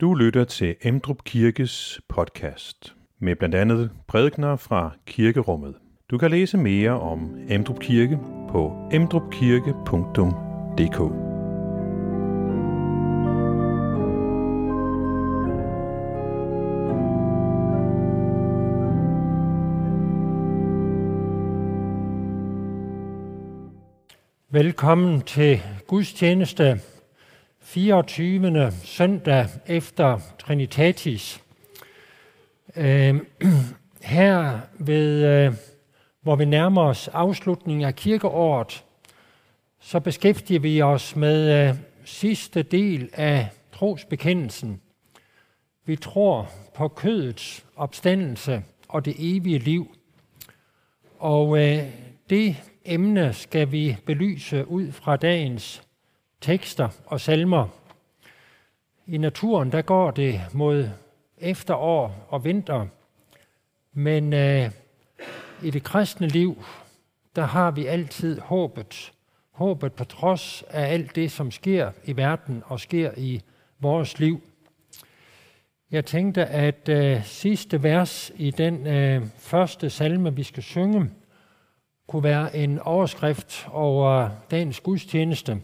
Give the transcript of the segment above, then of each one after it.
Du lytter til Emdrup Kirkes podcast med blandt andet prædikner fra kirkerummet. Du kan læse mere om Emdrup Kirke på emdrupkirke.dk. Velkommen til gudstjeneste 24. søndag efter Trinitatis. Øh, her ved, øh, hvor vi nærmer os afslutningen af kirkeåret, så beskæftiger vi os med øh, sidste del af trosbekendelsen. Vi tror på kødets opstandelse og det evige liv. Og øh, det emne skal vi belyse ud fra dagens tekster og salmer. I naturen der går det mod efterår og vinter, men øh, i det kristne liv, der har vi altid håbet. Håbet på trods af alt det, som sker i verden og sker i vores liv. Jeg tænkte, at øh, sidste vers i den øh, første salme, vi skal synge, kunne være en overskrift over dagens gudstjeneste.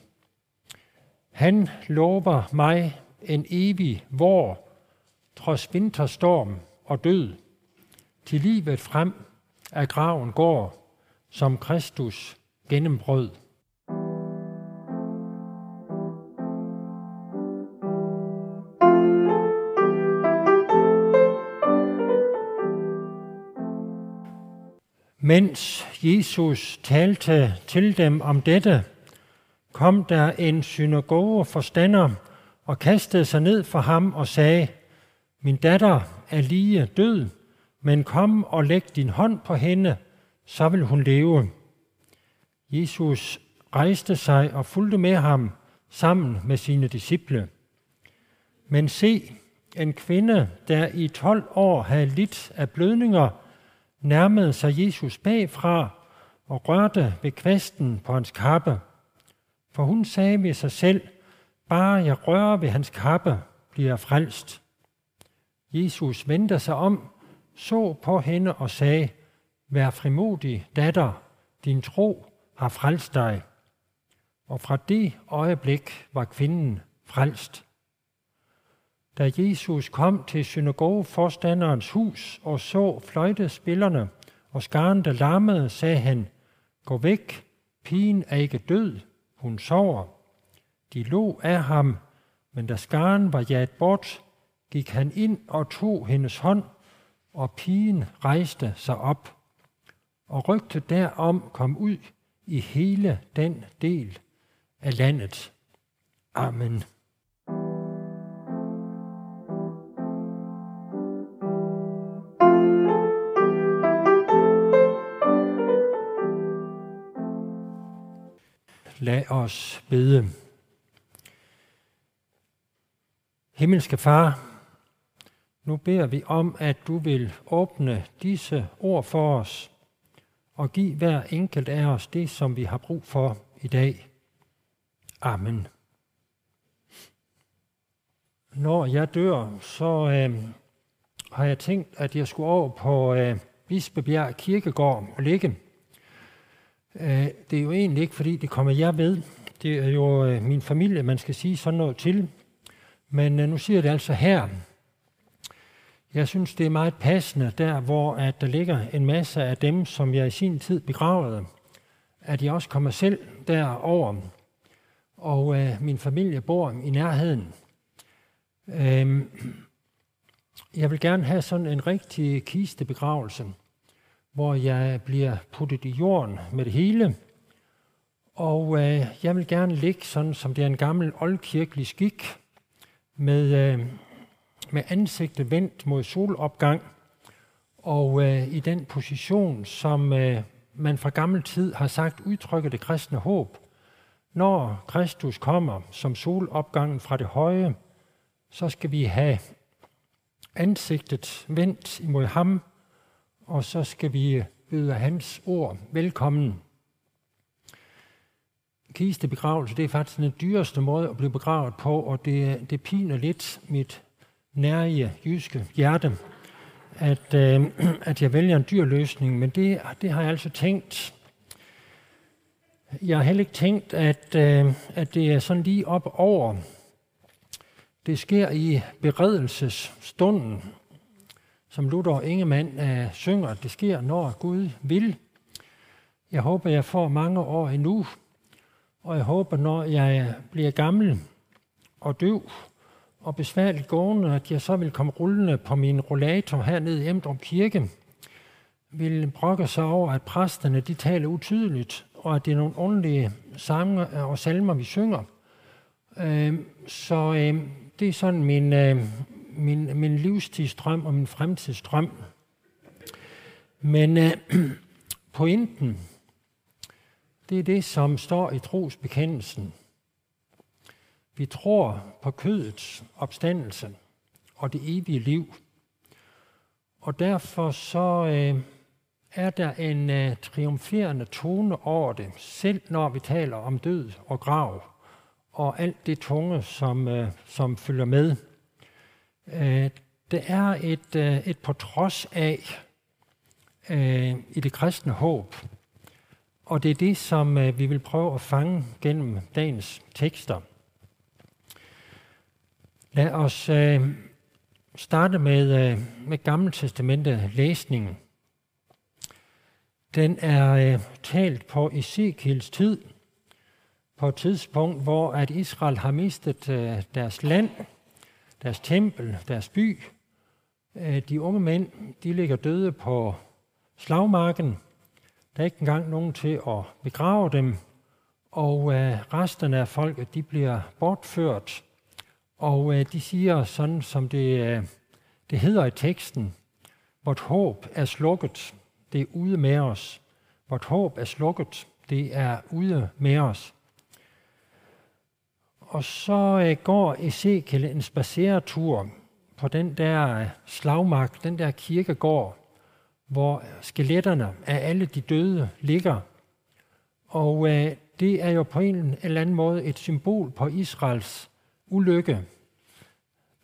Han lover mig en evig vår, trods vinterstorm og død, til livet frem af graven går, som Kristus gennembrød. Mens Jesus talte til dem om dette, kom der en synagogeforstander og kastede sig ned for ham og sagde, Min datter er lige død, men kom og læg din hånd på hende, så vil hun leve. Jesus rejste sig og fulgte med ham sammen med sine disciple. Men se, en kvinde, der i 12 år havde lidt af blødninger, nærmede sig Jesus bagfra og rørte ved kvasten på hans kappe. For hun sagde ved sig selv, bare jeg rører ved hans kappe, bliver jeg frelst. Jesus vendte sig om, så på hende og sagde, Vær frimodig, datter, din tro har frelst dig. Og fra det øjeblik var kvinden frelst. Da Jesus kom til synagogeforstanderens hus og så fløjtespillerne og skaren, der larmede, sagde han, Gå væk, pigen er ikke død, hun sover. De lå af ham, men da skaren var jaget bort, gik han ind og tog hendes hånd, og pigen rejste sig op. Og rygtet derom kom ud i hele den del af landet. Amen. Lad os bede. Himmelske Far, nu beder vi om, at du vil åbne disse ord for os og give hver enkelt af os det, som vi har brug for i dag. Amen. Når jeg dør, så øh, har jeg tænkt, at jeg skulle over på øh, Bispebjerg Kirkegård og ligge. Øh, det er jo egentlig ikke, fordi det kommer jeg ved. Det er jo øh, min familie, man skal sige sådan noget til. Men øh, nu siger jeg det altså her. Jeg synes, det er meget passende der, hvor at der ligger en masse af dem, som jeg i sin tid begravede, at jeg også kommer selv derover, og øh, min familie bor i nærheden. Øh, jeg vil gerne have sådan en rigtig kistebegravelse hvor jeg bliver puttet i jorden med det hele. Og øh, jeg vil gerne ligge sådan, som det er en gammel oldkirkelig skik, med, øh, med ansigtet vendt mod solopgang, og øh, i den position, som øh, man fra gammel tid har sagt udtrykker det kristne håb. Når Kristus kommer som solopgangen fra det høje, så skal vi have ansigtet vendt imod ham, og så skal vi byde hans ord velkommen. Kistebegravelse, det er faktisk den dyreste måde at blive begravet på, og det, det piner lidt mit nærige jyske hjerte, at, øh, at jeg vælger en dyr løsning, men det, det har jeg altså tænkt. Jeg har heller ikke tænkt, at, øh, at det er sådan lige op over. Det sker i beredelsesstunden, som Luther Ingemann øh, synger. Det sker, når Gud vil. Jeg håber, jeg får mange år endnu, og jeg håber, når jeg bliver gammel og døv og besværligt gående, at jeg så vil komme rullende på min rollator hernede i Emdrup Kirke, vil brokke sig over, at præsterne de taler utydeligt, og at det er nogle ordentlige sange og salmer, vi synger. Øh, så øh, det er sådan min, øh, min, min livstidsdrøm og min fremtidsdrøm. Men øh, pointen, det er det, som står i trosbekendelsen. Vi tror på kødets opstandelse og det evige liv. Og derfor så øh, er der en øh, triumferende tone over det, selv når vi taler om død og grav og alt det tunge, som, øh, som følger med. Øh, det er et, øh, et på trods af øh, i det kristne håb. Og det er det, som øh, vi vil prøve at fange gennem dagens tekster. Lad os øh, starte med, øh, med Gammeltestamentet læsningen. Den er øh, talt på Ezekiels tid, på et tidspunkt, hvor at Israel har mistet øh, deres land, deres tempel, deres by. Øh, de unge mænd, de ligger døde på slagmarken. Der er ikke engang nogen til at begrave dem, og øh, resten af folket, de bliver bortført og øh, de siger sådan, som det, det hedder i teksten, vort håb er slukket, det er ude med os. Vort håb er slukket, det er ude med os. Og så øh, går Ezekiel en spaceretur på den der øh, slagmark, den der kirkegård, hvor skeletterne af alle de døde ligger. Og øh, det er jo på en eller anden måde et symbol på Israels ulykke.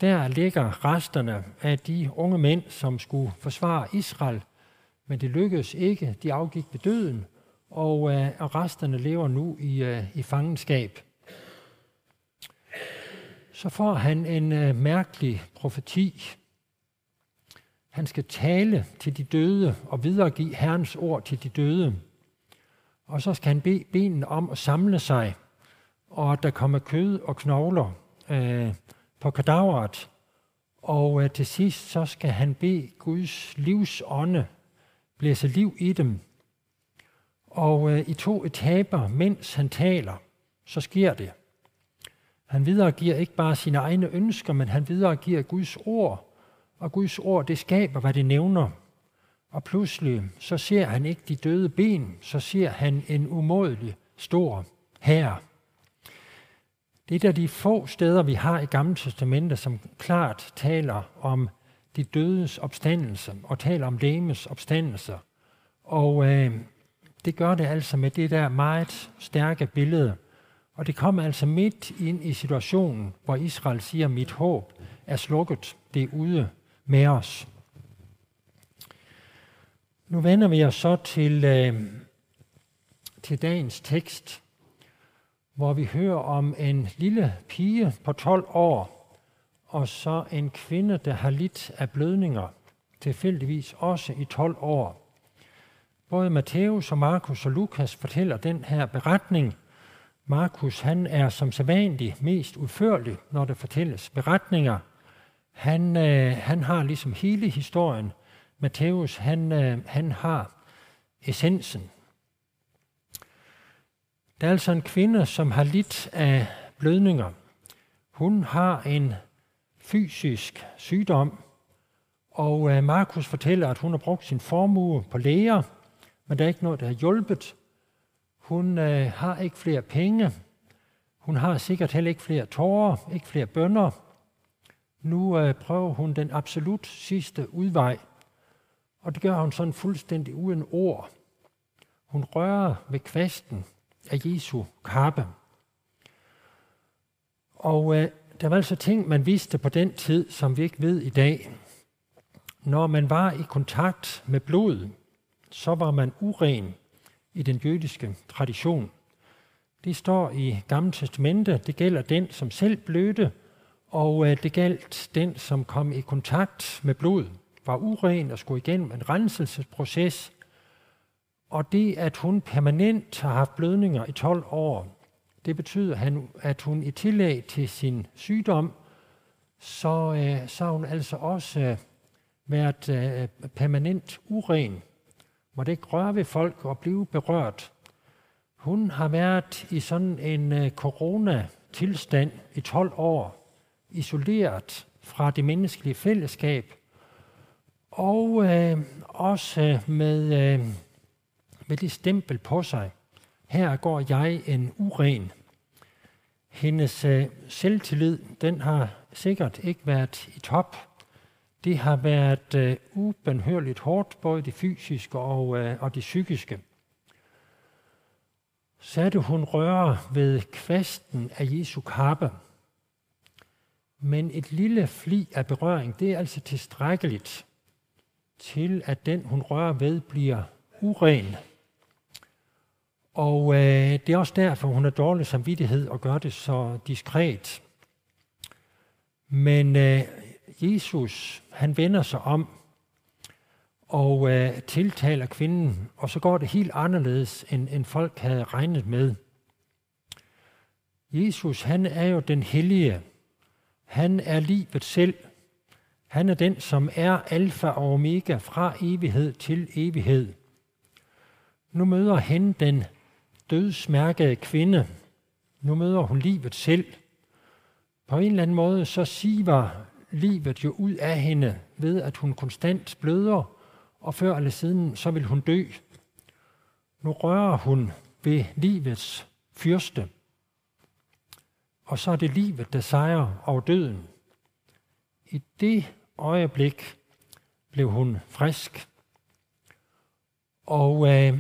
Der ligger resterne af de unge mænd, som skulle forsvare Israel, men det lykkedes ikke. De afgik ved døden, og, øh, og resterne lever nu i, øh, i fangenskab. Så får han en øh, mærkelig profeti. Han skal tale til de døde og videregive Herrens ord til de døde. Og så skal han bede benene om at samle sig, og at der kommer kød og knogler øh, på kadaveret. Og øh, til sidst så skal han bede Guds livsånde blæse liv i dem. Og øh, i to etaper, mens han taler, så sker det. Han videregiver ikke bare sine egne ønsker, men han videregiver Guds ord. Og Guds ord, det skaber, hvad det nævner. Og pludselig, så ser han ikke de døde ben, så ser han en umådelig stor herre. Det er der de få steder, vi har i Gamle Testamentet, som klart taler om de dødes opstandelse og taler om lægemes opstandelse. Og øh, det gør det altså med det der meget stærke billede. Og det kommer altså midt ind i situationen, hvor Israel siger, mit håb er slukket, det er ude med os. Nu vender vi os så til, øh, til dagens tekst, hvor vi hører om en lille pige på 12 år, og så en kvinde, der har lidt af blødninger, tilfældigvis også i 12 år. Både Matthæus og Markus og Lukas fortæller den her beretning. Markus han er som sædvanligt mest udførlig, når der fortælles beretninger. Han, øh, han har ligesom hele historien. Matthæus han, øh, han har essensen. Der er altså en kvinde, som har lidt af blødninger. Hun har en fysisk sygdom, og øh, Markus fortæller, at hun har brugt sin formue på læger, men der er ikke noget, der har hjulpet. Hun øh, har ikke flere penge. Hun har sikkert heller ikke flere tårer, ikke flere bønder. Nu øh, prøver hun den absolut sidste udvej, og det gør hun sådan fuldstændig uden ord. Hun rører ved kvasten af Jesu kappe. Og øh, der var altså ting, man vidste på den tid, som vi ikke ved i dag. Når man var i kontakt med blod, så var man uren i den jødiske tradition. Det står i Gamle Testamente, det gælder den, som selv blødte, og øh, det galt den, som kom i kontakt med blod, var uren og skulle igennem en renselsesproces. Og det, at hun permanent har haft blødninger i 12 år, det betyder, at hun i tillæg til sin sygdom, så, øh, så har hun altså også øh, været øh, permanent uren. Måtte ikke røre ved folk og blive berørt. Hun har været i sådan en øh, corona-tilstand i 12 år, isoleret fra det menneskelige fællesskab, og øh, også øh, med, øh, med det stempel på sig. Her går jeg en uren. Hendes øh, selvtillid, den har sikkert ikke været i top. Det har været øh, ubenhørligt hårdt, både det fysiske og, øh, og det psykiske. Satte hun røre ved kvasten af Jesu kappe, men et lille fli af berøring, det er altså tilstrækkeligt til, at den, hun rører ved, bliver uren. Og øh, det er også derfor, hun har dårlig samvittighed og gør det så diskret. Men øh, Jesus, han vender sig om og øh, tiltaler kvinden, og så går det helt anderledes, end, end folk havde regnet med. Jesus, han er jo den hellige, han er livet selv. Han er den, som er alfa og omega fra evighed til evighed. Nu møder han den dødsmærkede kvinde. Nu møder hun livet selv. På en eller anden måde så siver livet jo ud af hende ved, at hun konstant bløder, og før eller siden så vil hun dø. Nu rører hun ved livets fyrste. Og så er det livet, der sejrer over døden. I det øjeblik blev hun frisk. Og øh,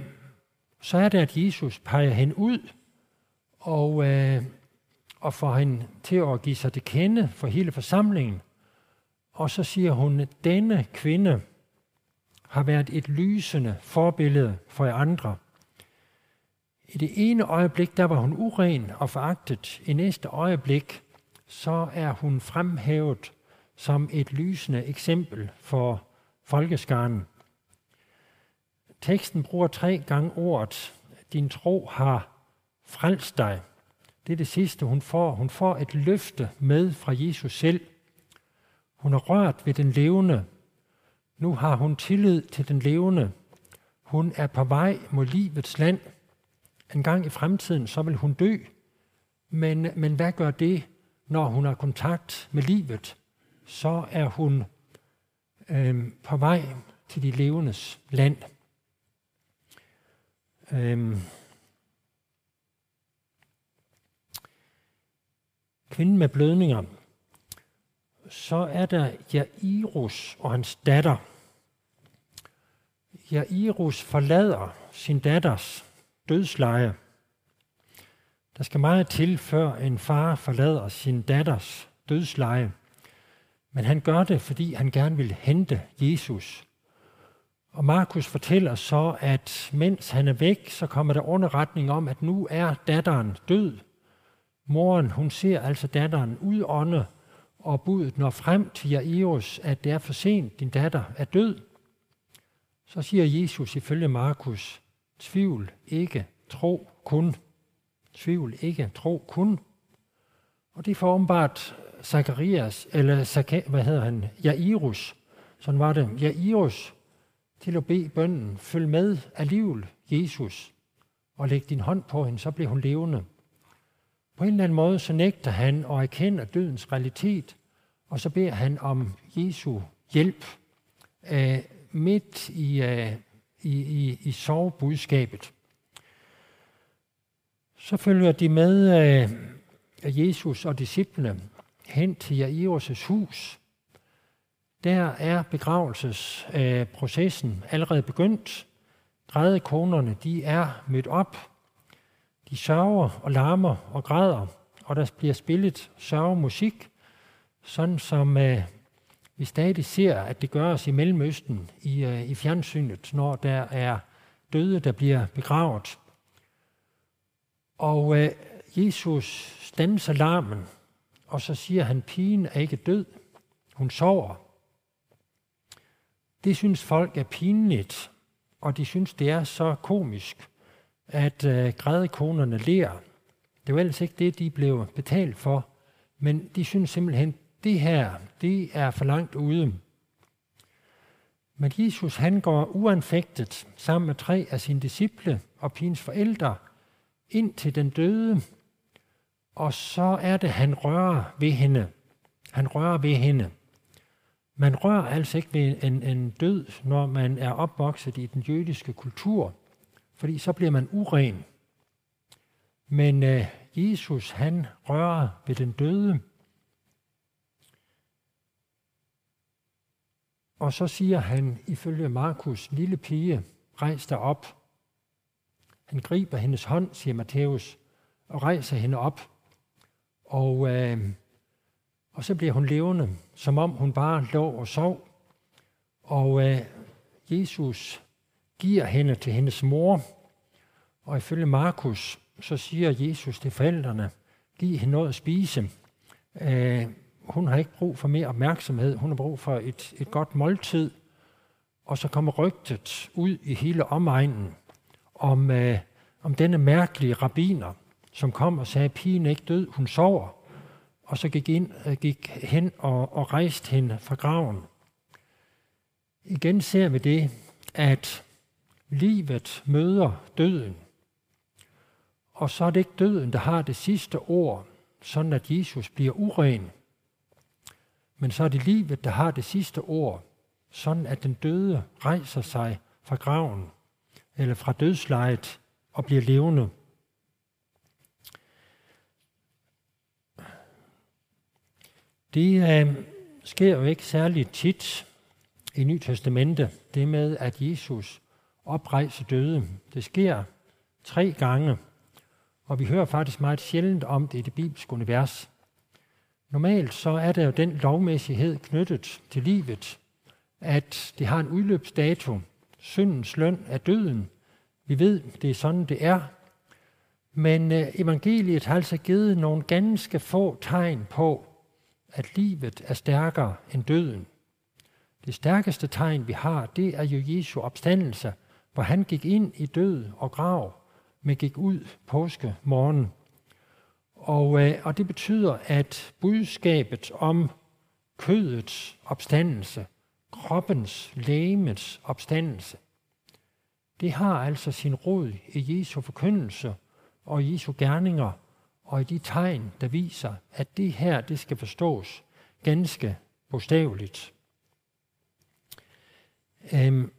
så er det, at Jesus peger hende ud og, øh, og får hende til at give sig det kende for hele forsamlingen. Og så siger hun, at denne kvinde har været et lysende forbillede for andre – i det ene øjeblik, der var hun uren og foragtet. I næste øjeblik, så er hun fremhævet som et lysende eksempel for folkeskaren. Teksten bruger tre gange ordet, din tro har frelst dig. Det er det sidste, hun får. Hun får et løfte med fra Jesus selv. Hun er rørt ved den levende. Nu har hun tillid til den levende. Hun er på vej mod livets land – en gang i fremtiden, så vil hun dø. Men, men hvad gør det, når hun har kontakt med livet? Så er hun øh, på vej til de levendes land. Øh, kvinden med blødninger, så er der Jairus og hans datter. Jairus forlader sin datters dødsleje. Der skal meget til, før en far forlader sin datters dødsleje. Men han gør det, fordi han gerne vil hente Jesus. Og Markus fortæller så, at mens han er væk, så kommer der underretning om, at nu er datteren død. Moren, hun ser altså datteren udånde, og budet når frem til Jairus, at det er for sent, din datter er død. Så siger Jesus ifølge Markus, Tvivl ikke, tro kun. Tvivl ikke, tro kun. Og det får åbenbart Zacharias, eller hvad hedder han, Jairus, sådan var det, Jairus, til at bede bønden, følg med alligevel Jesus, og læg din hånd på hende, så bliver hun levende. På en eller anden måde, så nægter han og erkender dødens realitet, og så beder han om Jesu hjælp uh, midt i, uh, i, i, i sovebudskabet. Så følger de med af Jesus og disciplene hen til Jairus' hus. Der er begravelsesprocessen allerede begyndt. Grædekonerne, de er mødt op. De sørger og larmer og græder og der bliver spillet sørgemusik, sådan som øh, vi stadig ser, at det gøres i Mellemøsten i, øh, i fjernsynet, når der er døde, der bliver begravet. Og øh, Jesus stanser larmen, og så siger han, pigen er ikke død, hun sover. Det synes folk er pinligt, og de synes, det er så komisk, at øh, grædekonerne ler. Det var ellers ikke det, de blev betalt for, men de synes simpelthen, det her, det er for langt ude. Men Jesus han går uanfægtet sammen med tre af sine disciple og pigens forældre ind til den døde, og så er det, han rører ved hende. Han rører ved hende. Man rører altså ikke ved en, en død, når man er opvokset i den jødiske kultur, fordi så bliver man uren. Men øh, Jesus, han rører ved den døde, Og så siger han ifølge Markus, lille pige, rejs dig op. Han griber hendes hånd, siger Matthæus, og rejser hende op. Og, øh, og så bliver hun levende, som om hun bare lå og sov. Og øh, Jesus giver hende til hendes mor. Og ifølge Markus, så siger Jesus til forældrene, giv hende noget at spise. Øh, hun har ikke brug for mere opmærksomhed, hun har brug for et, et godt måltid. Og så kommer rygtet ud i hele omegnen om, øh, om denne mærkelige rabiner, som kom og sagde, at pigen er ikke død, hun sover. Og så gik, ind, øh, gik hen og, og rejste hende fra graven. Igen ser vi det, at livet møder døden. Og så er det ikke døden, der har det sidste ord, sådan at Jesus bliver uren. Men så er det livet, der har det sidste ord, sådan at den døde rejser sig fra graven eller fra dødslejet og bliver levende. Det øh, sker jo ikke særlig tit i Ny Testamente, det med, at Jesus oprejser døde. Det sker tre gange, og vi hører faktisk meget sjældent om det i det bibelske univers. Normalt så er der jo den lovmæssighed knyttet til livet, at det har en udløbsdato. Syndens løn er døden. Vi ved, det er sådan, det er. Men øh, evangeliet har altså givet nogle ganske få tegn på, at livet er stærkere end døden. Det stærkeste tegn, vi har, det er jo Jesu opstandelse, hvor han gik ind i død og grav, men gik ud påske morgen. Og, øh, og det betyder, at budskabet om kødets opstandelse, kroppens, lægemets opstandelse, det har altså sin rod i Jesu forkyndelse og i Jesu gerninger og i de tegn, der viser, at det her, det skal forstås ganske bogstaveligt. Øhm.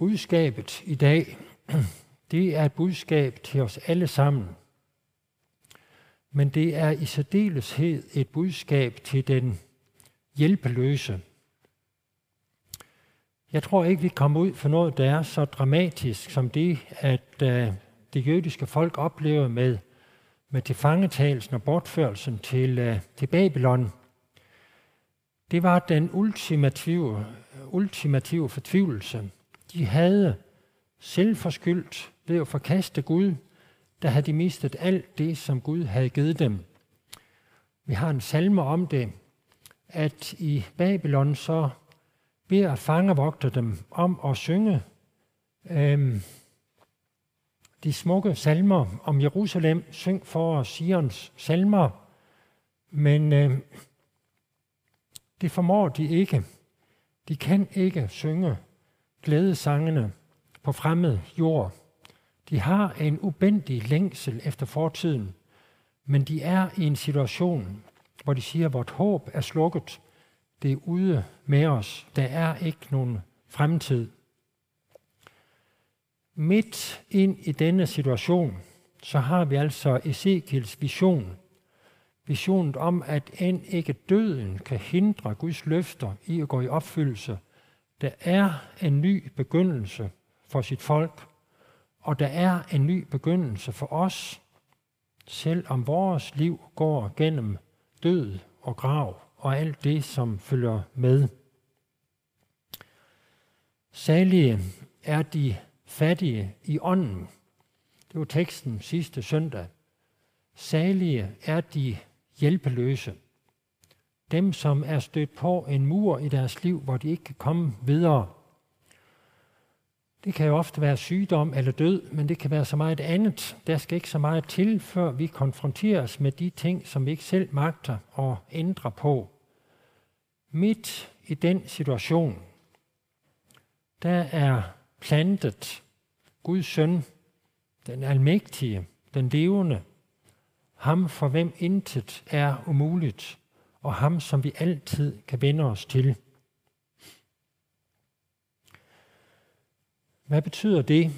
Budskabet i dag, det er et budskab til os alle sammen. Men det er i særdeleshed et budskab til den hjælpeløse. Jeg tror ikke, vi kommer ud for noget, der er så dramatisk som det, at øh, det jødiske folk oplever med, med tilfangetagelsen og bortførelsen til, øh, til Babylon. Det var den ultimative, ultimative fortvivlelse de havde selvforskyldt ved at forkaste Gud, der havde de mistet alt det, som Gud havde givet dem. Vi har en salme om det, at i Babylon så beder fangevogter dem om at synge øhm, de smukke salmer om Jerusalem. Syng for os Sions salmer. Men øhm, det formår de ikke. De kan ikke synge glædesangene på fremmed jord. De har en ubendig længsel efter fortiden, men de er i en situation, hvor de siger, at vort håb er slukket. Det er ude med os. Der er ikke nogen fremtid. Midt ind i denne situation, så har vi altså Ezekiels vision. Visionen om, at end ikke døden kan hindre Guds løfter i at gå i opfyldelse – der er en ny begyndelse for sit folk, og der er en ny begyndelse for os, selvom vores liv går gennem død og grav og alt det, som følger med. Salige er de fattige i ånden. Det var teksten sidste søndag. Salige er de hjælpeløse. Dem, som er stødt på en mur i deres liv, hvor de ikke kan komme videre. Det kan jo ofte være sygdom eller død, men det kan være så meget andet. Der skal ikke så meget til, før vi konfronteres med de ting, som vi ikke selv magter at ændre på. Midt i den situation, der er plantet Guds søn, den almægtige, den levende, ham for hvem intet er umuligt, og ham som vi altid kan vende os til. Hvad betyder det?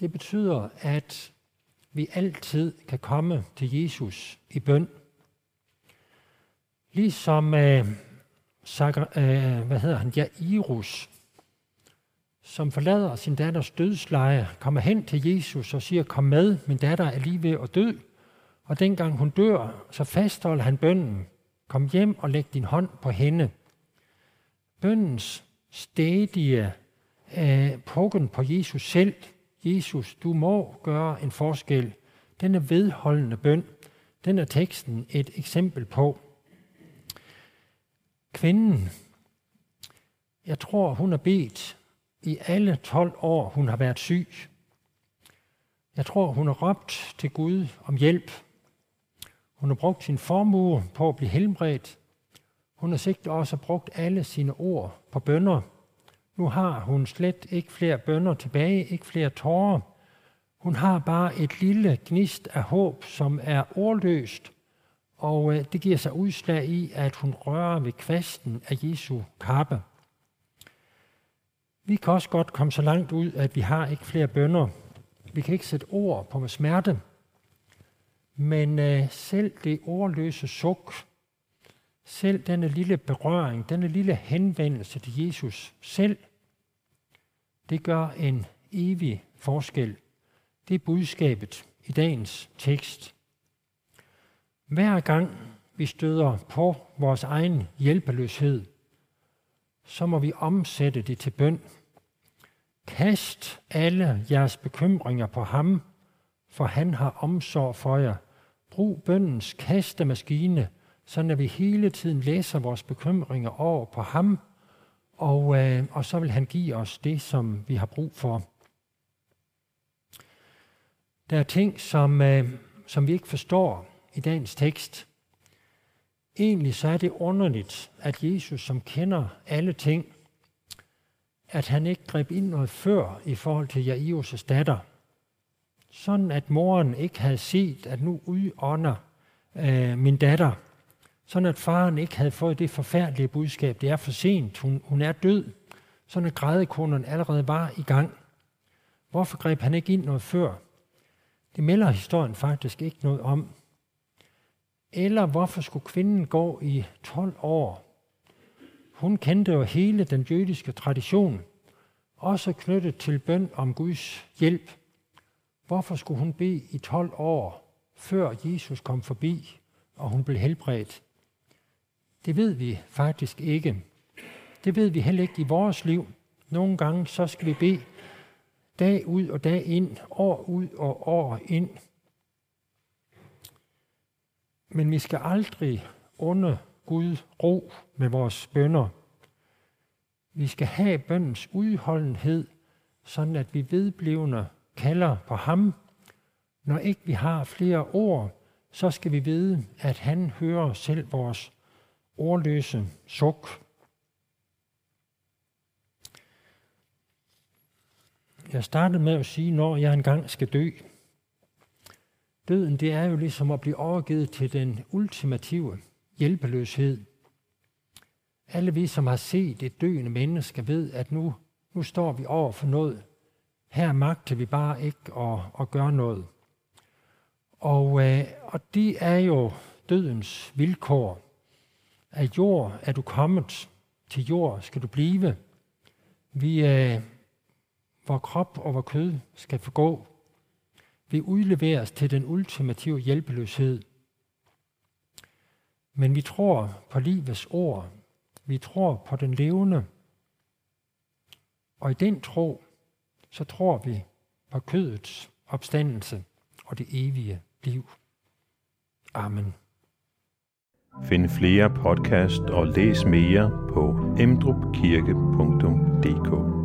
Det betyder, at vi altid kan komme til Jesus i bøn. Ligesom øh, øh, hvad hedder han, Jairus, som forlader sin datters dødsleje, kommer hen til Jesus og siger, kom med, min datter er lige ved at dø. Og dengang hun dør, så fastholder han bønnen, kom hjem og læg din hånd på hende. Bøndens stedige øh, pukken på Jesus selv, Jesus, du må gøre en forskel. Den er vedholdende bøn. Den er teksten et eksempel på. Kvinden, jeg tror, hun har bedt i alle 12 år, hun har været syg. Jeg tror, hun har råbt til Gud om hjælp. Hun har brugt sin formue på at blive helbredt. Hun har sikkert også brugt alle sine ord på bønder. Nu har hun slet ikke flere bønder tilbage, ikke flere tårer. Hun har bare et lille gnist af håb, som er ordløst, og øh, det giver sig udslag i, at hun rører ved kvasten af Jesu kappe. Vi kan også godt komme så langt ud, at vi har ikke flere bønder. Vi kan ikke sætte ord på med smerte. Men øh, selv det ordløse suk, selv denne lille berøring, denne lille henvendelse til Jesus selv, det gør en evig forskel. Det er budskabet i dagens tekst. Hver gang vi støder på vores egen hjælpeløshed, så må vi omsætte det til bøn. Kast alle jeres bekymringer på ham, for han har omsorg for jer. Brug bøndens kastemaskine, så at vi hele tiden læser vores bekymringer over på ham, og, øh, og så vil han give os det, som vi har brug for. Der er ting, som, øh, som vi ikke forstår i dagens tekst. Egentlig så er det underligt, at Jesus, som kender alle ting, at han ikke greb ind noget før i forhold til Jairus' datter. Sådan at moren ikke havde set, at nu udånder øh, min datter. Sådan at faren ikke havde fået det forfærdelige budskab. Det er for sent. Hun, hun er død. Sådan at grædekonen allerede var i gang. Hvorfor greb han ikke ind noget før? Det melder historien faktisk ikke noget om. Eller hvorfor skulle kvinden gå i 12 år hun kendte jo hele den jødiske tradition, også knyttet til bøn om Guds hjælp. Hvorfor skulle hun bede i 12 år, før Jesus kom forbi, og hun blev helbredt? Det ved vi faktisk ikke. Det ved vi heller ikke i vores liv. Nogle gange så skal vi bede dag ud og dag ind, år ud og år ind. Men vi skal aldrig under Gud ro med vores bønder. Vi skal have bøndens udholdenhed, sådan at vi vedblivende kalder på ham. Når ikke vi har flere ord, så skal vi vide, at han hører selv vores ordløse suk. Jeg startede med at sige, når jeg engang skal dø. Døden, det er jo ligesom at blive overgivet til den ultimative hjælpeløshed. Alle vi, som har set et døende menneske, ved, at nu, nu står vi over for noget. Her magter vi bare ikke at, at gøre noget. Og, øh, og det er jo dødens vilkår. Af jord er du kommet, til jord skal du blive. Vi, øh, hvor krop og hvor kød skal forgå. Vi udleveres til den ultimative hjælpeløshed. Men vi tror på livets ord. Vi tror på den levende. Og i den tro, så tror vi på kødets opstandelse og det evige liv. Amen. Find flere podcast og læs mere på emdrupkirke.dk